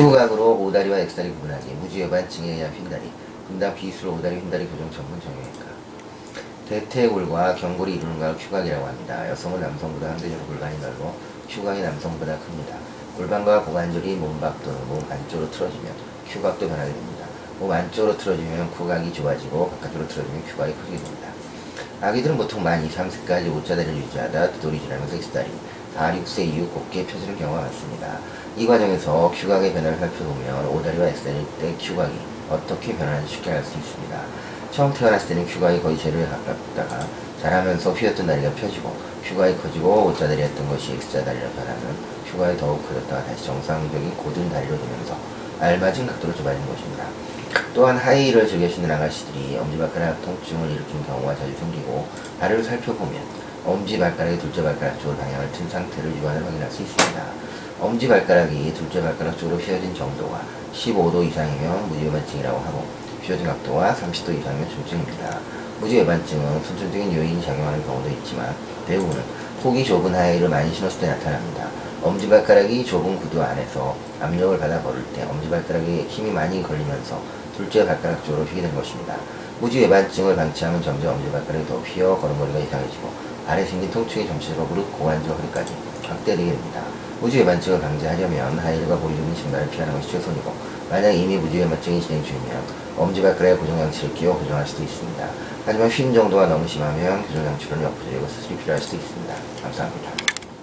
큐각으로 오다리와 X다리 구분하기, 무지외반증에 의한 휜다리, 분당 비수로 오다리 휜다리 교정 전문 정형외과. 대퇴골과 경골이 이루는 걸 큐각이라고 합니다. 여성은 남성보다 상대적으로 골반이 넓어 큐각이 남성보다 큽니다. 골반과 고관절이 몸밖 또는 몸 안쪽으로 틀어지면 큐각도 변하게 됩니다. 몸 안쪽으로 틀어지면 큐각이 좁아지고 바깥으로 틀어지면 큐각이 커지게 됩니다. 아기들은 보통 만 2, 3세까지 오자다리를 유지하다 두돌이 지나면서 X다리, 4, 6세 이후 곱게 펴지는 경우가 많습니다. 이 과정에서 큐각의 변화를 살펴보면 오다리와 X다리 때 큐각이 어떻게 변하는지 쉽게 알 수 있습니다. 처음 태어났을 때는 큐각이 거의 제로에 가깝다가 자라면서 휘었던 다리가 펴지고 큐각이 커지고 오자다리였던 것이 X자 다리로 변하는 큐각이 더욱 커졌다가 다시 정상적인 고든 다리로 되면서 알맞은 각도로 좁아지는 것입니다. 또한 하이힐을 즐겨 신는 아가씨들이 엄지발가락 통증을 일으키는 경우가 자주 생기고 발을 살펴보면 엄지발가락이 둘째 발가락 쪽으로 방향을 튼 상태를 유한을 확인할 수 있습니다. 엄지발가락이 둘째 발가락 쪽으로 휘어진 정도가 15도 이상이면 무지외반증이라고 하고 휘어진 각도가 30도 이상이면 중증입니다. 무지외반증은 선천적인 요인이 작용하는 경우도 있지만 대부분은 폭이 좁은 하이힐을 많이 신었을 때 나타납니다. 엄지발가락이 좁은 구두 안에서 압력을 받아 걸을 때 엄지발가락에 힘이 많이 걸리면서 둘째 발가락 쪽으로 휘게 된 것입니다. 무지외반증을 방치하면 점점 엄지발가락이 더 휘어 걸음걸이가 이상해지고 발에 생긴 통증이 점차적으로 무릎, 고관절, 허리까지 확대되게 됩니다. 무지외반증을 방지하려면 하이힐과 보이는 신발을 피하는 것이 최선이고 만약 이미 무지외반증이 진행 중이면 엄지발가락에 고정장치를 끼워 고정할 수도 있습니다. 하지만 휜 정도가 너무 심하면 교정장치를 엮어드리고 수술이 필요할 수도 있습니다. 감사합니다.